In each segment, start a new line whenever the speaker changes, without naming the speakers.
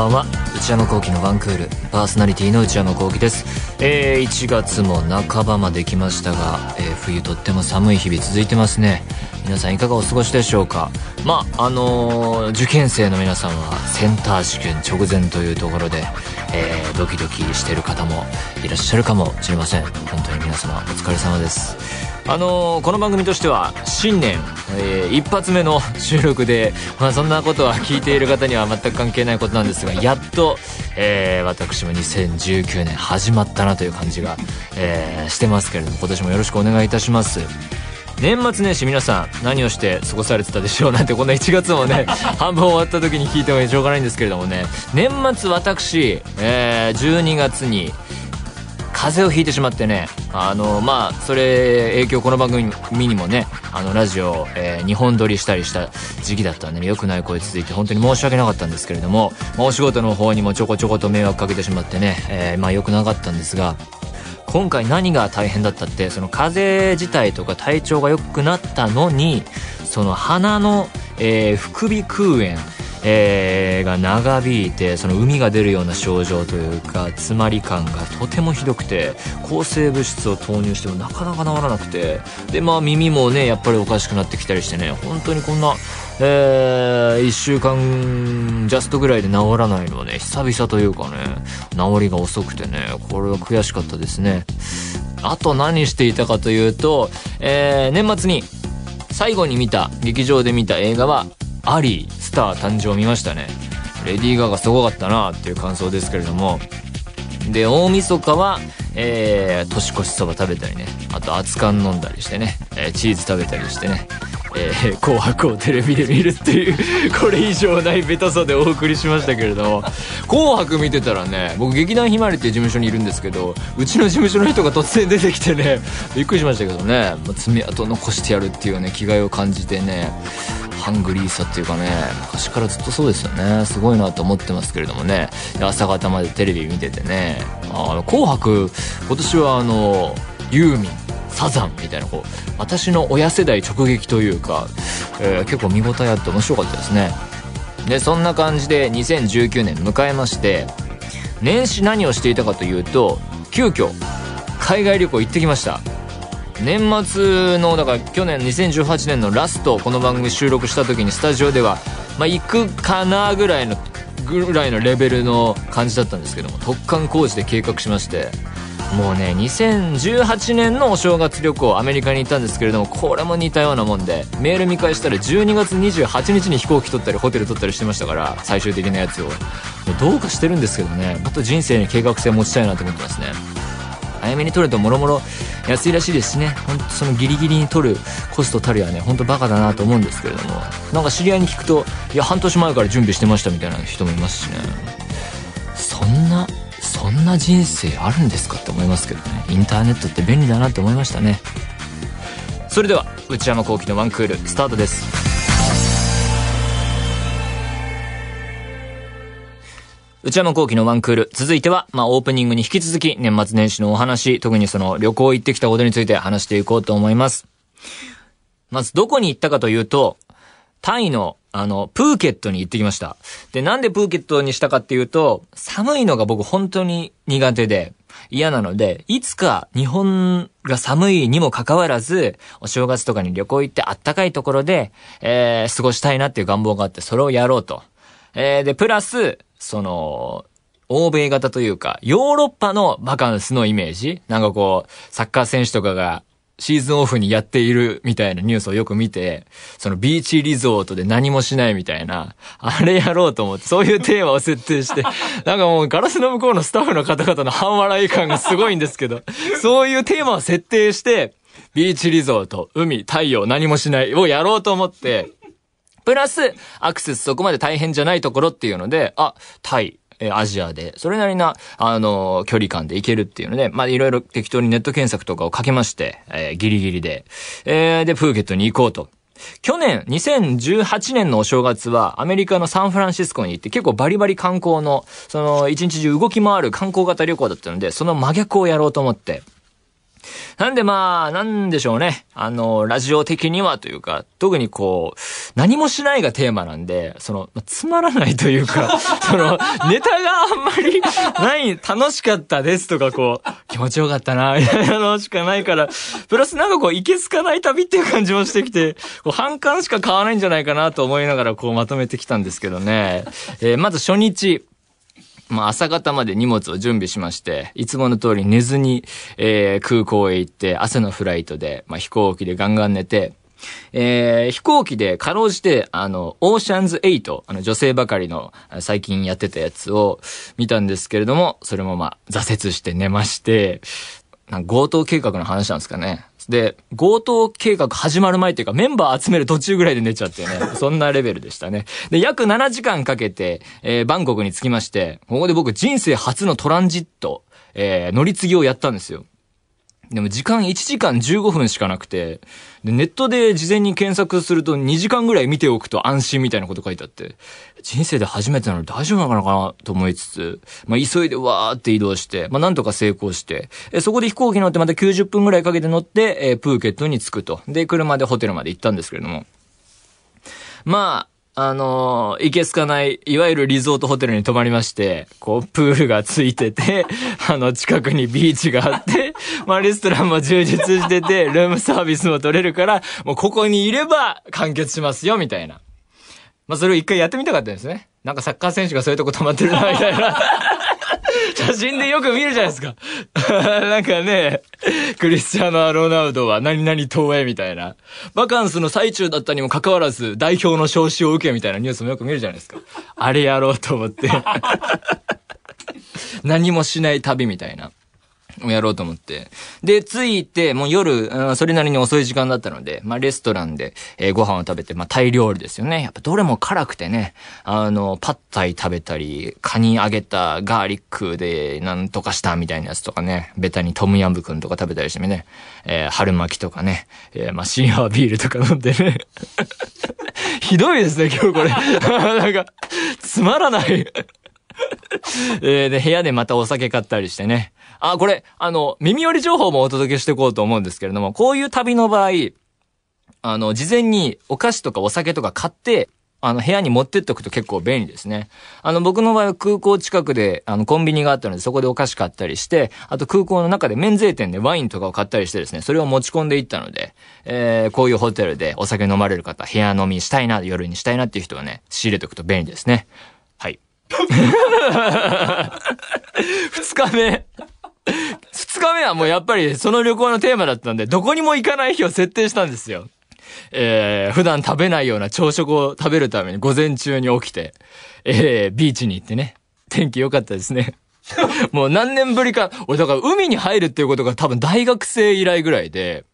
ばんは。内山聖輝のワンクール。パーソナリティの内山聖輝です。えー、1月も半ばまで来ましたが、えー、冬とっても寒い日々続いてますね。皆さんいかがお過ごしでしょうか？まああのー、受験生の皆さんはセンター試験直前というところで、えー、ドキドキしてる方もいらっしゃるかもしれません。本当に皆様お疲れ様です。あのー、この番組としては新年、えー、一発目の収録で、まあ、そんなことは聞いている方には全く関係ないことなんですがやっと、えー、私も2019年始まったなという感じが、えしてますけれども今年もよろしくお願いいたします。年末年始皆さん何をして過ごされてたでしょうなんてこんな1月もね 半分終わった時に聞いてもしょうがないんですけれどもね。年末私、え12月に風邪をひいてしまってねあのまあそれ影響この番組にもねあのラジオ、えー、2本撮りしたりした時期だったんでね良くない声続いて本当に申し訳なかったんですけれども、まあ、お仕事の方にもちょこちょこと迷惑かけてしまってね、えー、まあ良くなかったんですが今回何が大変だったってその風邪自体とか体調が良くなったのにその鼻の、えー、副鼻腔炎えー、が長引いてその海が出るような症状というか詰まり感がとてもひどくて抗生物質を投入してもなかなか治らなくてでまあ耳もねやっぱりおかしくなってきたりしてね本当にこんな、えー、1週間ジャストぐらいで治らないのはね久々というかね治りが遅くてねこれは悔しかったですね。あと何していたかというと、えー、年末に最後に見た劇場で見た映画はアリー。スター誕生見ましたね。レディー・ガガすごかったなっていう感想ですけれども。で大晦日はえー、年越しそば食べたりね。あと熱燗飲んだりしてね、えー、チーズ食べたりしてね。えー、紅白をテレビで見るっていうこれ以上ないベタさでお送りしましたけれども。紅白見てたらね僕劇団ひまわりっていう事務所にいるんですけどうちの事務所の人が突然出てきてねびっくりしましたけどね、まあ、爪痕残してやるっていうね気概を感じてねハングリーさっていうかね昔からずっとそうですよね。すごいなと思ってますけれどもね。朝方までテレビ見ててね。あの紅白今年はあのユーミン。サザンみたいなこう私の親世代直撃というか、えー、結構見応えあって面白かったですね。でそんな感じで2019年迎えまして年始何をしていたかというと急遽海外旅行行ってきました。年末のだから去年2018年のラストこの番組収録した時にスタジオではまあ行くかなぐらいのぐらいのレベルの感じだったんですけども突貫工事で計画しましてもうね2018年のお正月旅行アメリカに行ったんですけれどもこれも似たようなもんでメール見返したら12月28日に飛行機取ったりホテル取ったりしてましたから最終的なやつを。もうどうかしてるんですけどねもっと人生に計画性持ちたいなと思ってますね。早めに取るともろもろ安いらしいですしねほんとそのギリギリに取るコストたるやねほんとバカだなと思うんですけれども。なんか知り合いに聞くといや半年前から準備してましたみたいな人もいますしね。んな人生あるんですかって思いますけどねインターネットって便利だなって思いましたねそれでは内山昂輝のワンクールスタートです内山昂輝のワンクール。続いては、まあ、オープニングに引き続き、年末年始のお話、特にその旅行行ってきたことについて話していこうと思います。まず、どこに行ったかというと、タイの、あの、プーケットに行ってきました。で、なんでプーケットにしたかっていうと、寒いのが僕本当に苦手で、嫌なので、いつか日本が寒いにもかかわらず、お正月とかに旅行行ってあったかいところで、えー、過ごしたいなっていう願望があって、それをやろうと。えー、で、プラス、その、欧米型というか、ヨーロッパのバカンスのイメージなんかこう、サッカー選手とかがシーズンオフにやっているみたいなニュースをよく見て、そのビーチリゾートで何もしないみたいな、あれやろうと思って、そういうテーマを設定して、なんかもうガラスの向こうのスタッフの方々の半笑い感がすごいんですけど、そういうテーマを設定して、ビーチリゾート、海、太陽、何もしないをやろうと思って、プラス、アクセスそこまで大変じゃないところっていうので、あ、タイ、えアジアで、それなりな、あの、距離感で行けるっていうので、まあ、いろいろ適当にネット検索とかをかけまして、えー、ギリギリで、えー、で、プーケットに行こうと。去年、2018年のお正月は、アメリカのサンフランシスコに行って結構バリバリ観光の、その、一日中動き回る観光型旅行だったので、その真逆をやろうと思って。なんでまあ、なんでしょうね。あの、ラジオ的にはというか、特にこう、何もしないがテーマなんで、その、ま、つまらないというか、その、ネタがあんまりない、楽しかったですとかこう、気持ちよかったな、みたいなのしかないから、プラスなんかこう、いけすかない旅っていう感じもしてきて、こう、反感しか買わないんじゃないかなと思いながらこう、まとめてきたんですけどね。えー、まず初日、まあ、朝方まで荷物を準備しまして、いつもの通り寝ずに、えー、空港へ行って、朝のフライトで、まあ、飛行機でガンガン寝て、えー、飛行機でかろうじて、あの、オーシャンズ8、あの、女性ばかりの最近やってたやつを見たんですけれども、それもまあ、挫折して寝まして、強盗計画の話なんですかね。で、強盗計画始まる前っていうかメンバー集める途中ぐらいで寝ちゃってね。そんなレベルでしたね。で、約7時間かけて、えー、バンコクに着きまして、ここで僕人生初のトランジット、えー、乗り継ぎをやったんですよ。でも時間1時間15分しかなくて、ネットで事前に検索すると2時間ぐらい見ておくと安心みたいなこと書いてあって、人生で初めてなの大丈夫なのかなと思いつつ、まあ、急いでわーって移動して、まあ、なんとか成功して、えそこで飛行機乗ってまた90分ぐらいかけて乗って、え、プーケットに着くと。で、車でホテルまで行ったんですけれども。まあ、あのー、いけすかない、いわゆるリゾートホテルに泊まりまして、こう、プールがついてて、あの、近くにビーチがあって、まあ、レストランも充実してて、ルームサービスも取れるから、もうここにいれば完結しますよ、みたいな。まあ、それを一回やってみたかったんですね。なんかサッカー選手がそういうとこ泊まってるな、みたいな。写真でよく見るじゃないですか。なんかね、クリスチャーノ・ロナウドは何々東へみたいな。バカンスの最中だったにもかかわらず代表の招集を受けみたいなニュースもよく見るじゃないですか。あれやろうと思って。何もしない旅みたいな。をやろうと思って。で、着いて、もう夜、うん、それなりに遅い時間だったので、まあ、レストランで、えー、ご飯を食べて、まあ、タイ料理ですよね。やっぱどれも辛くてね、あの、パッタイ食べたり、カニ揚げたガーリックでなんとかしたみたいなやつとかね、ベタにトムヤムクンとか食べたりしてね、えー、春巻きとかね、えー、まあ、シンハービールとか飲んでね。ひどいですね、今日これ。なんか、つまらない えー、で、部屋でまたお酒買ったりしてね。あ、これ、あの、耳寄り情報もお届けしていこうと思うんですけれども、こういう旅の場合、あの、事前にお菓子とかお酒とか買って、あの、部屋に持ってっておくと結構便利ですね。あの、僕の場合は空港近くで、あの、コンビニがあったので、そこでお菓子買ったりして、あと空港の中で免税店でワインとかを買ったりしてですね、それを持ち込んでいったので、えー、こういうホテルでお酒飲まれる方、部屋飲みしたいな、夜にしたいなっていう人はね、仕入れておくと便利ですね。はい。二日目。二日目はもうやっぱりその旅行のテーマだったんで、どこにも行かない日を設定したんですよ。えー、普段食べないような朝食を食べるために午前中に起きて、えー、ビーチに行ってね。天気良かったですね。もう何年ぶりか、俺だから海に入るっていうことが多分大学生以来ぐらいで、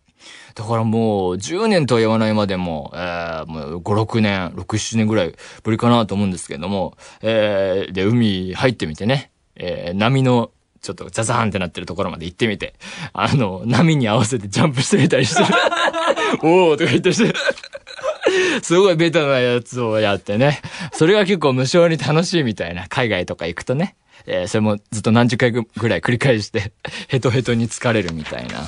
だからもう10年とは言わないまでも、えー、もう5、6年、6、7年ぐらいぶりかなと思うんですけれども、えー、で、海入ってみてね、えー、波のちょっとザザーンってなってるところまで行ってみて、あの、波に合わせてジャンプしてみたりして、おーとか言ってして、すごいベタなやつをやってね。それが結構無償に楽しいみたいな、海外とか行くとね。えー、それもずっと何十回ぐらい繰り返して、ヘトヘトに疲れるみたいな。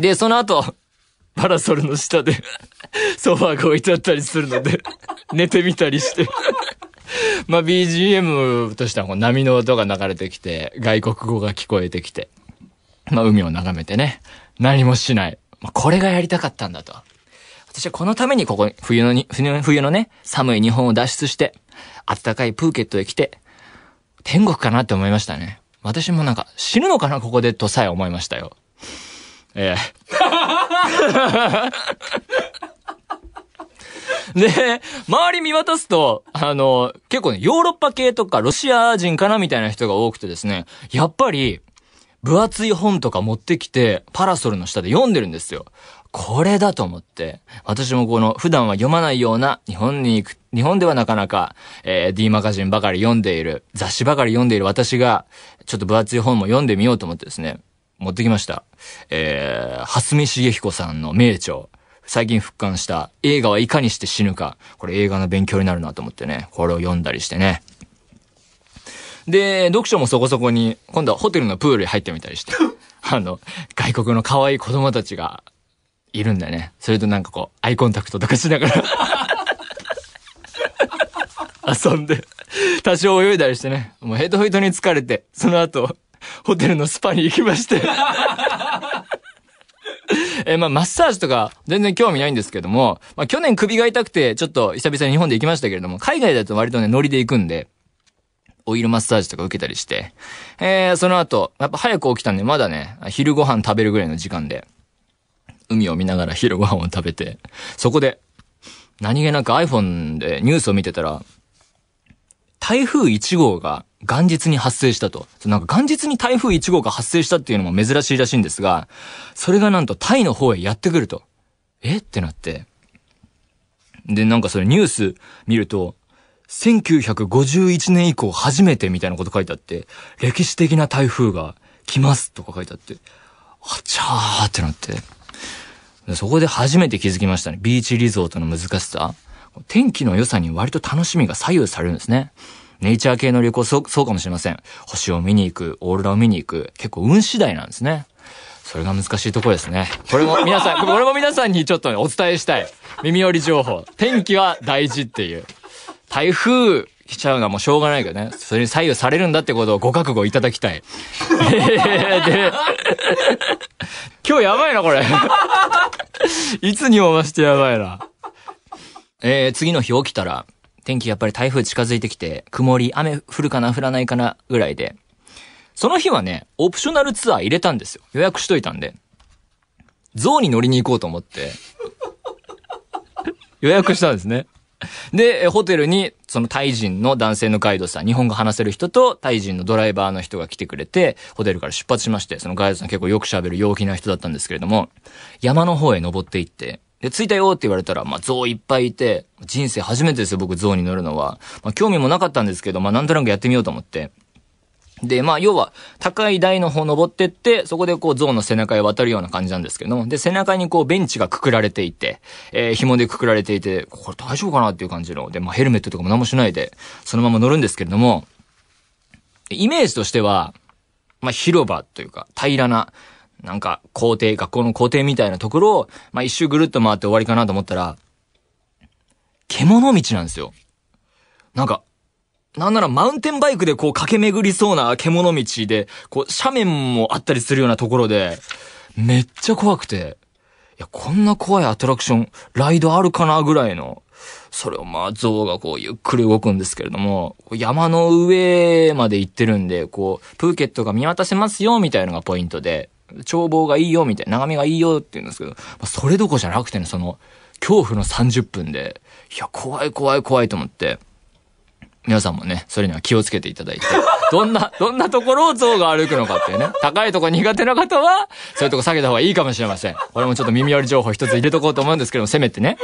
で、その後、パラソルの下でソファーが置いてあったりするので寝てみたりしてまあ BGM としては波の音が流れてきて、外国語が聞こえてきて、まあ海を眺めてね、何もしない。まあ、これがやりたかったんだと。私はこのためにここ、冬のに、冬のね、寒い日本を脱出して、暖かいプーケットへ来て、天国かなって思いましたね。私もなんか死ぬのかなここでとさえ思いましたよ。ええ。で、周り見渡すと、あの、結構ね、ヨーロッパ系とかロシア人かなみたいな人が多くてですね、やっぱり、分厚い本とか持ってきて、パラソルの下で読んでるんですよ。これだと思って、私もこの普段は読まないような日本に行く、日本ではなかなか、えー、D マガジンばかり読んでいる、雑誌ばかり読んでいる私が、ちょっと分厚い本も読んでみようと思ってですね、持ってきました。えー、蓮見茂彦さんの名著。最近復刊した映画はいかにして死ぬか。これ映画の勉強になるなと思ってね、これを読んだりしてね。で、読書もそこそこに、今度はホテルのプールに入ってみたりして。あの、外国の可愛い子供たちがいるんだよね。それとなんかこう、アイコンタクトとかしながら 遊んで、多少泳いだりしてね、もうヘトヘトに疲れて、その後、ホテルのスパに行きまして。えまあ、マッサージとか全然興味ないんですけども、まあ、去年首が痛くて、ちょっと久々に日本で行きましたけれども、海外だと割とね、ノリで行くんで、オイルマッサージとか受けたりして、えー、その後、やっぱ早く起きたんで、まだね、昼ご飯食べるぐらいの時間で、海を見ながら昼ご飯を食べて、そこで、何気なく iPhone でニュースを見てたら、台風1号が元日に発生したと。なんか元日に台風1号が発生したっていうのも珍しいらしいんですが、それがなんとタイの方へやってくると。え？ってなって。で、なんかそれニュース見ると、1951年以降初めてみたいなこと書いてあって、歴史的な台風が来ますとか書いてあって、あちゃーってなって。そこで初めて気づきましたね。ビーチリゾートの難しさ。天気の良さに割と楽しみが左右されるんですね。ネイチャー系の旅行そう、そうかもしれません。星を見に行く、オーロラを見に行く、結構運次第なんですね。それが難しいところですね。これも皆さん、これも皆さんにちょっと、ね、お伝えしたい。耳寄り情報。天気は大事っていう。台風来ちゃうのはもうしょうがないけどね。それに左右されるんだってことをご覚悟いただきたい。で、今日やばいな、これ。いつにも増してやばいな。えー、次の日起きたら、天気やっぱり台風近づいてきて、曇り、雨降るかな降らないかなぐらいで、その日はね、オプショナルツアー入れたんですよ。予約しといたんで。象に乗りに行こうと思って、予約したんですね。で、ホテルに、そのタイ人の男性のガイドさん、日本語話せる人とタイ人のドライバーの人が来てくれて、ホテルから出発しまして、そのガイドさん結構よく喋る陽気な人だったんですけれども、山の方へ登っていって、で、着いたよって言われたら、まあ、象いっぱいいて、人生初めてですよ、僕象に乗るのは。まあ、興味もなかったんですけど、まあ、なんとなくやってみようと思って。で、まあ、要は、高い台の方登ってって、そこでこう、象の背中へ渡るような感じなんですけども、で、背中にこう、ベンチがくくられていて、えー、紐でくくられていて、これ大丈夫かなっていう感じの、で、まあ、ヘルメットとかも何もしないで、そのまま乗るんですけれども、イメージとしては、まあ、広場というか、平らな、なんか、校庭、学校の校庭みたいなところを、まあ、一周ぐるっと回って終わりかなと思ったら、獣道なんですよ。なんか、なんならマウンテンバイクでこう駆け巡りそうな獣道で、こう斜面もあったりするようなところで、めっちゃ怖くて、いや、こんな怖いアトラクション、ライドあるかなぐらいの、それをまあ象がこうゆっくり動くんですけれども、山の上まで行ってるんで、こう、プーケットが見渡せますよみたいなのがポイントで、眺望がいいよみたいな、眺めがいいよって言うんですけど、ま、それどこじゃなくてね、その、恐怖の30分で、いや、怖い怖い怖いと思って、皆さんもね、それには気をつけていただいて、どんな、どんなところを象が歩くのかっていうね、高いとこ苦手な方は、そういうとこ下げた方がいいかもしれません。これもちょっと耳寄り情報一つ入れとこうと思うんですけども、せめてね。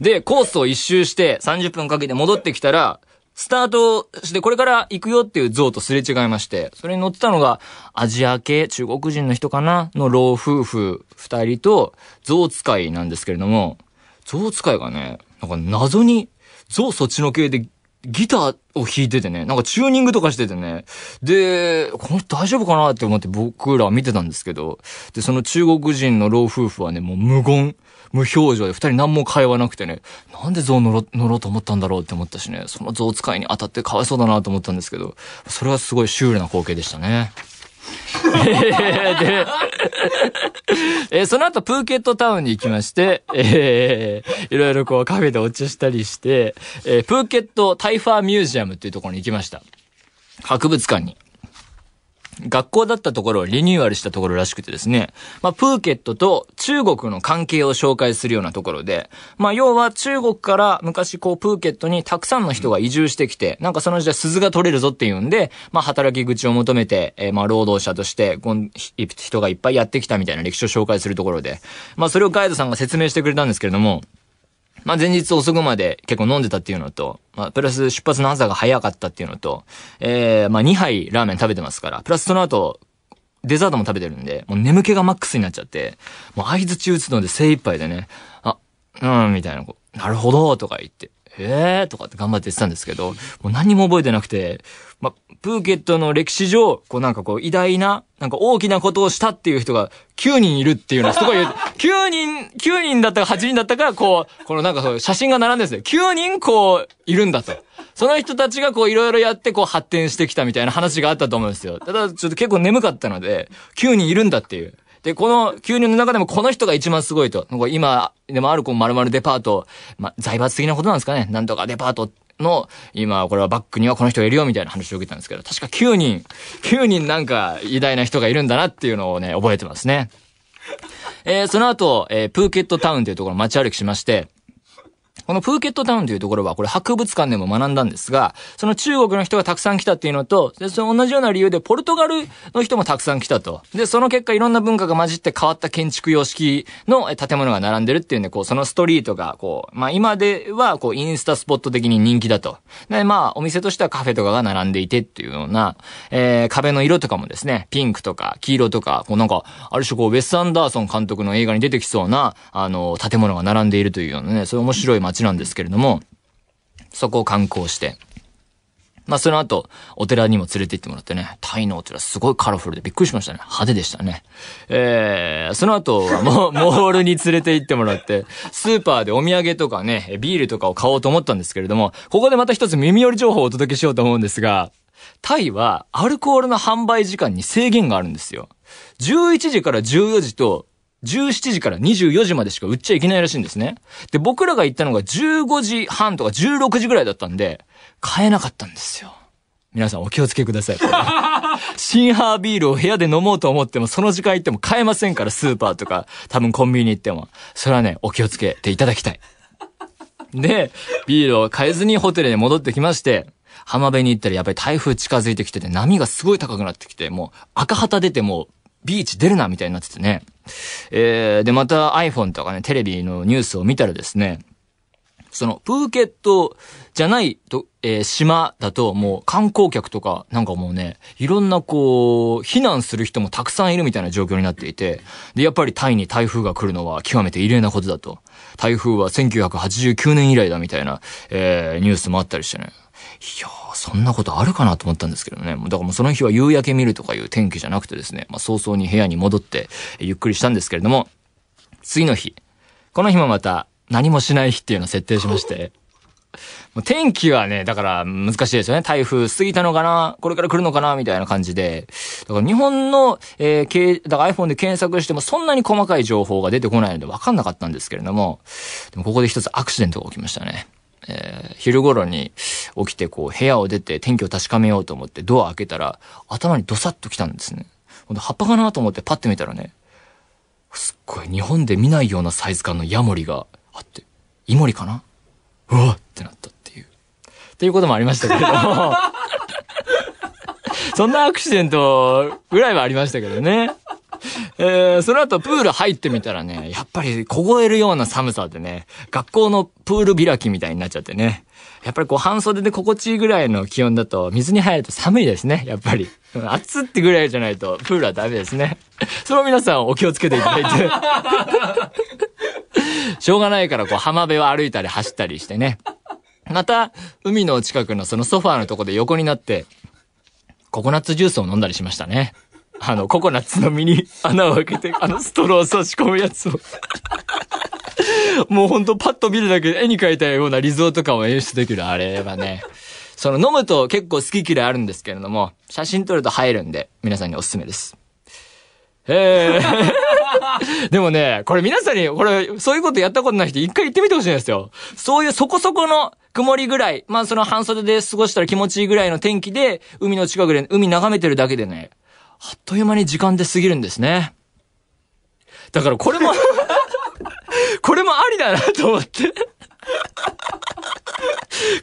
で、コースを一周して30分かけて戻ってきたら、スタートしてこれから行くよっていう像とすれ違いまして、それに乗ってたのがアジア系、中国人の人かな？の老夫婦二人と象使いなんですけれども、象使いがね、なんか謎に象そっちの系でギターを弾いててね、なんかチューニングとかしててね。で、この人大丈夫かなって思って僕ら見てたんですけど、で、その中国人の老夫婦はね、もう無言、無表情で二人何も会話なくてね、なんで象乗ろ乗ろうと思ったんだろうって思ったしね、その象使いに当たってかわいそうだなと思ったんですけど、それはすごいシュールな光景でしたね。で、えー、その後プーケットタウンに行きまして、えー、いろいろこうカフェでお茶したりして、えー、プーケットタイファーミュージアムっていうところに行きました。博物館に。学校だったところをリニューアルしたところらしくてですね、まあ、プーケットと中国の関係を紹介するようなところで、まあ、要は中国から昔こうプーケットにたくさんの人が移住してきて、なんかその時代鈴が取れるぞっていうんで、まあ、働き口を求めて、えー、まあ、労働者として、人がいっぱいやってきたみたいな歴史を紹介するところで、まあ、それをガイドさんが説明してくれたんですけれども、まあ、前日遅くまで結構飲んでたっていうのと、まあ、プラス出発の朝が早かったっていうのと、えー、まあ、2杯ラーメン食べてますから、プラスその後、デザートも食べてるんで、もう眠気がマックスになっちゃって、もう合図中打つので精一杯でね、あ、うん、みたいな、なるほど、とか言って、えーとかって頑張って言ってたんですけど、もう何も覚えてなくて、まあ、プーケットの歴史上、こうなんかこう偉大な、なんか大きなことをしたっていう人が9人いるっていうのはすごい、9人、9人だったか8人だったか、こう、このなんかそう写真が並んでるんですよ。9人こう、いるんだと。その人たちがこういろいろやってこう発展してきたみたいな話があったと思うんですよ。ただちょっと結構眠かったので、9人いるんだっていう。で、この9人の中でもこの人が一番すごいと。今でもあるこう丸々デパート、まあ財閥的なことなんですかね。なんとかデパートの、今、これはバックにはこの人がいるよみたいな話を受けたんですけど、確か9人、9人なんか偉大な人がいるんだなっていうのをね、覚えてますね。えー、その後、えー、プーケットタウンというところを街歩きしまして、このプーケットタウンというところは、これ博物館でも学んだんですが、その中国の人がたくさん来たっていうのと、で、その同じような理由でポルトガルの人もたくさん来たと。で、その結果いろんな文化が混じって変わった建築様式の建物が並んでるっていうんで、こう、そのストリートが、こう、まあ今では、こう、インスタスポット的に人気だと。で、まあ、お店としてはカフェとかが並んでいてっていうような、えー、壁の色とかもですね、ピンクとか黄色とか、こうなんか、ある種こう、ウェス・アンダーソン監督の映画に出てきそうな、あの、建物が並んでいるというようなね、そういう面白い街なんですけれども、そこを観光して、まあ、その後、お寺にも連れて行ってもらってね、タイのお寺すごいカラフルでびっくりしましたね。派手でしたね。えー、その後はもう、モールに連れて行ってもらって、スーパーでお土産とかね、ビールとかを買おうと思ったんですけれども、ここでまた一つ耳寄り情報をお届けしようと思うんですが、タイはアルコールの販売時間に制限があるんですよ。11時から14時と17時から24時までしか売っちゃいけないらしいんですね。で、僕らが行ったのが15時半とか16時ぐらいだったんで、買えなかったんですよ。皆さんお気をつけください。シンハービールを部屋で飲もうと思っても、その時間行っても買えませんから、スーパーとか、多分コンビニ行っても。それはね、お気をつけていただきたい。で、ビールを買えずにホテルに戻ってきまして、浜辺に行ったらやっぱり台風近づいてきてて、波がすごい高くなってきて、もう赤旗出てもビーチ出るなみたいになっててね。えー、で、また iPhone とかね、テレビのニュースを見たらですね、その、プーケットじゃないと、えー、島だともう観光客とかなんかもうね、いろんなこう、避難する人もたくさんいるみたいな状況になっていて、で、やっぱりタイに台風が来るのは極めて異例なことだと。台風は1989年以来だみたいな、えー、ニュースもあったりしてね。いやー、そんなことあるかなと思ったんですけどね。だからもうその日は夕焼け見るとかいう天気じゃなくてですね、まあ早々に部屋に戻って、ゆっくりしたんですけれども、次の日、この日もまた何もしない日っていうのを設定しまして、もう天気はね、だから難しいですよね。台風過ぎたのかな？これから来るのかな？みたいな感じで。だから日本の、えー、だから iPhone で検索してもそんなに細かい情報が出てこないので分かんなかったんですけれども、でもここで一つアクシデントが起きましたね。えー、昼頃に起きてこう部屋を出て天気を確かめようと思ってドア開けたら頭にドサッと来たんですね。ほんと葉っぱかなと思ってパッて見たらね、すっごい日本で見ないようなサイズ感のヤモリがあって、イモリかな？うわってなったっていう。っていうこともありましたけれども そんなアクシデントぐらいはありましたけどね。えー、その後プール入ってみたらね、やっぱり凍えるような寒さでね、学校のプール開きみたいになっちゃってね。やっぱりこう半袖で心地いいぐらいの気温だと水に入ると寒いですね、やっぱり。暑ってぐらいじゃないとプールはダメですね。それを皆さんお気をつけていただいて。しょうがないからこう浜辺を歩いたり走ったりしてね。また、海の近くのそのソファーのとこで横になって、ココナッツジュースを飲んだりしましたね。あの、ココナッツの実に穴を開けて、あの、ストローを差し込むやつをもうほんとパッと見るだけで絵に描いたようなリゾート感を演出できる、あれはね。その飲むと結構好き嫌いあるんですけれども、写真撮ると映えるんで、皆さんにおすすめです。えー、でもね、これ皆さんに、これ、そういうことやったことない人一回言ってみてほしいんですよ。そういうそこそこの曇りぐらい、まあその半袖で過ごしたら気持ちいいぐらいの天気で、海の近くで海眺めてるだけでね、あっという間に時間で過ぎるんですね。だからこれも これもありだなと思って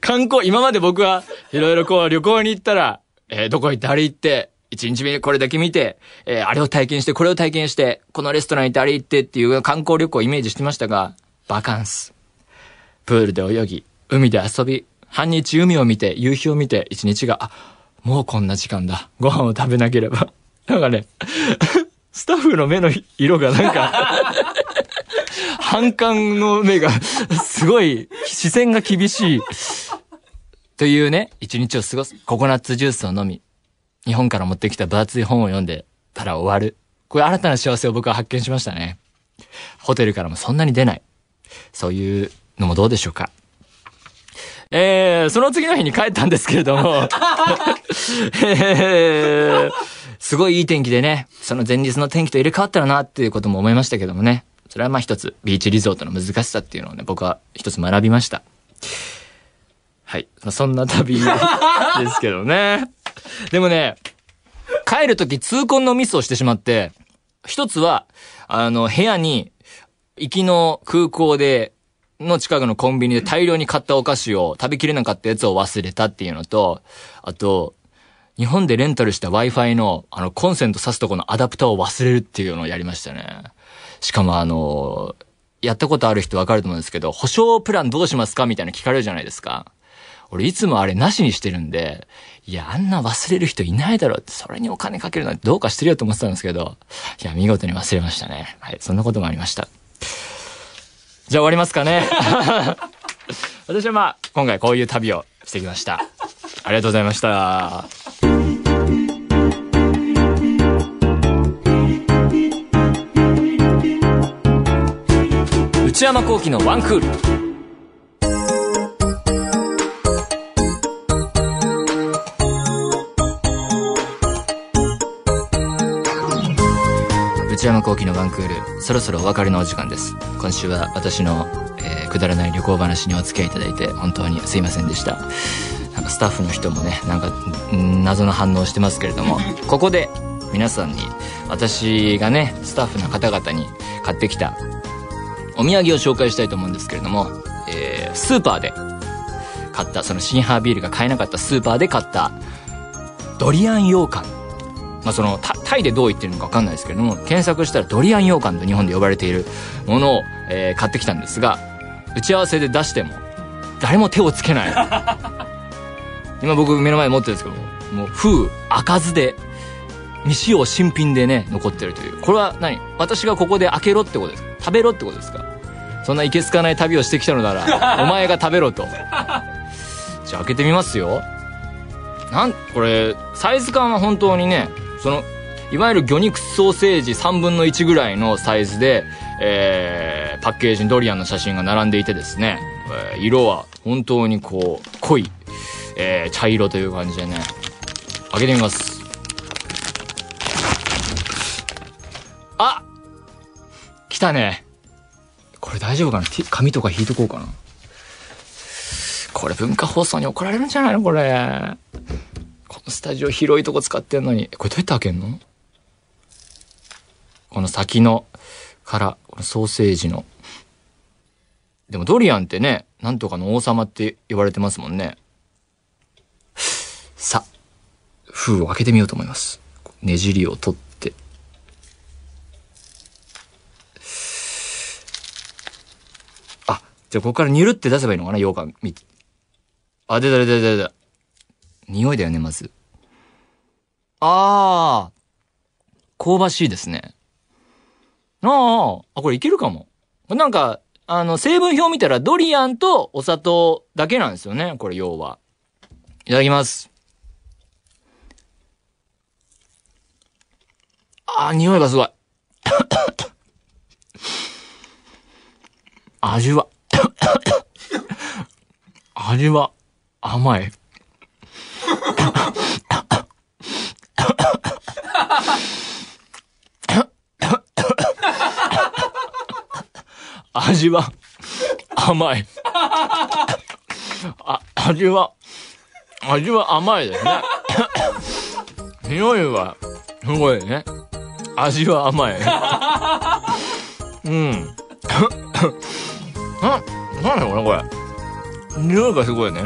観光、今まで僕はいろいろこう旅行に行ったら、えー、どこ行ってあれ行って、一日目これだけ見て、えー、あれを体験して、これを体験して、このレストラン行ってあれ行ってっていう観光旅行をイメージしてましたが、バカンス。プールで泳ぎ、海で遊び、半日海を見て、夕日を見て、一日が、あ、もうこんな時間だ。ご飯を食べなければ。なんかね、スタッフの目の色がなんか反感の目が、すごい、視線が厳しい。というね、一日を過ごす。ココナッツジュースを飲み、日本から持ってきた分厚い本を読んでたら終わる。これ新たな幸せを僕は発見しましたね。ホテルからもそんなに出ない。そういうのもどうでしょうか。えー、その次の日に帰ったんですけれども、えー、すごいいい天気でね、その前日の天気と入れ替わったらなっていうことも思いましたけどもね、それはまあ一つ、ビーチリゾートの難しさっていうのをね、僕は一つ学びました。はい。そんな旅 ですけどね。でもね、帰るとき痛恨のミスをしてしまって、一つは、あの、部屋に、行きの空港で、の近くのコンビニで大量に買ったお菓子を食べきれなかったやつを忘れたっていうのと、あと、日本でレンタルした Wi-Fi の、あの、コンセント挿すとこのアダプターを忘れるっていうのをやりましたね。しかもあの、やったことある人わかると思うんですけど、保証プランどうしますかみたいな聞かれるじゃないですか。俺いつもあれなしにしてるんで、いや、あんな忘れる人いないだろうって、それにお金かけるなんてどうかしてるよと思ってたんですけど、いや、見事に忘れましたね。はい、そんなこともありました。じゃあ終わりますかね。私はまあ、今回こういう旅をしてきました。ありがとうございました。内山幸輝のワンクール。内山幸輝のワンクール、そろそろお別れのお時間です。今週は私の、えー、くだらない旅行話にお付き合いいただいて、本当にすいませんでした。なんかスタッフの人もね、なんか、謎の反応してますけれども、ここで皆さんに、私がね、スタッフの方々に買ってきたお土産を紹介したいと思うんですけれども、えー、スーパーで買った、そのシンハービールが買えなかったスーパーで買った、ドリアン羊羹。まあ、そのタイでどう言ってるのか分かんないですけれども検索したらドリアン羊羹と日本で呼ばれているものを、えー、買ってきたんですが打ち合わせで出しても誰も手をつけない 今僕目の前に持ってるんですけどもう封開かずで未使用新品でね残ってるという。これは何？私がここで開けろってことですか？食べろってことですか？そんないけつかない旅をしてきたのなら お前が食べろと。じゃあ開けてみますよ。なんこれサイズ感は本当にねその、いわゆる魚肉ソーセージ3分の1ぐらいのサイズで、えー、パッケージにドリアンの写真が並んでいてですね、えー、色は本当にこう、濃い、えー、茶色という感じでね、開けてみます。あ来たね。これ大丈夫かな紙とか引いとこうかな。これ文化放送に怒られるんじゃないのこれ。このスタジオ広いとこ使ってんのに。これどうやって開けんのこの先のから、このソーセージの。でもドリアンってね、なんとかの王様って言われてますもんね。さあ、封を開けてみようと思います。ねじりを取って。あ、じゃあここからニュルって出せばいいのかな羊羹。あ、出た出た出た出た。匂いだよね、まず。ああ、香ばしいですね。ああ、あ、これいけるかも。なんか、あの、成分表見たらドリアンとお砂糖だけなんですよね。これ要は。いただきます。ああ、匂いがすごい。味は味は甘い。味は甘い。あ、味は、味は甘いですね。匂いは、すごいね。味は甘い。うん。な、なんだろうな、これ。匂いがすごいね。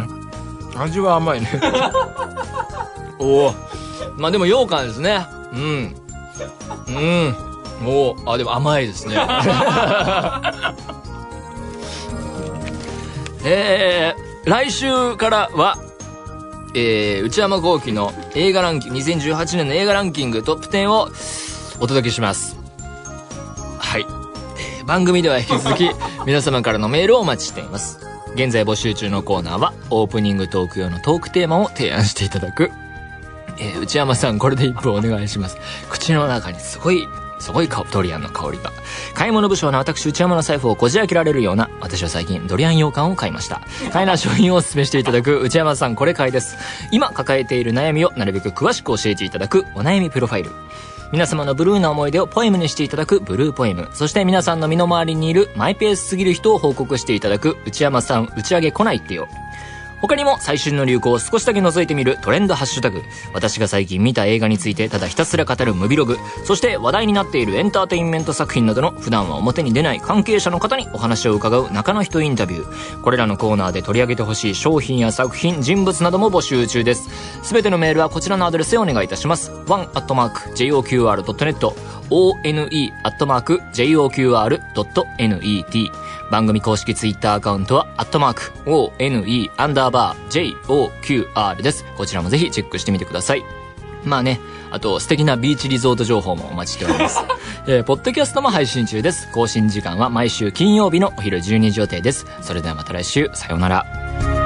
味は甘いね。おお。まあでも羊羹ですね。うん。うん。おお。あ、でも甘いですね。えー、来週からは、えー、内山幸輝の映画ランキング、2018年の映画ランキングトップ10をお届けします。はい。えー、番組では引き続き 皆様からのメールをお待ちしています。現在募集中のコーナーは、オープニングトーク用のトークテーマを提案していただく。えー、内山さん、これで一分お願いします。口の中にすごいすごい顔、ドリアンの香りが。買い物不詳な私、内山の財布をこじ開けられるような、私は最近ドリアン羊羹を買いました。買いな商品をお勧めしていただく内山さん、これ買いです。今抱えている悩みをなるべく詳しく教えていただくお悩みプロファイル。皆様のブルーな思い出をポエムにしていただくブルーポエム。そして皆さんの身の回りにいるマイペースすぎる人を報告していただく内山さん打ち上げ来ないってよ。他にも最新の流行を少しだけ覗いてみるトレンドハッシュタグ、私が最近見た映画についてただひたすら語るムビログ、そして話題になっているエンターテインメント作品などの普段は表に出ない関係者の方にお話を伺う中の人インタビュー。これらのコーナーで取り上げてほしい商品や作品、人物なども募集中です。すべてのメールはこちらのアドレスへお願いいたします。one.joqr.net one.joqr.net 番組公式ツイッターアカウントは、アットマーク、one, アンダーバー、joqr です。こちらもぜひチェックしてみてください。まあね、あと素敵なビーチリゾート情報もお待ちしております。えー、ポッドキャストも配信中です。更新時間は毎週金曜日のお昼12時予定です。それではまた来週、さようなら。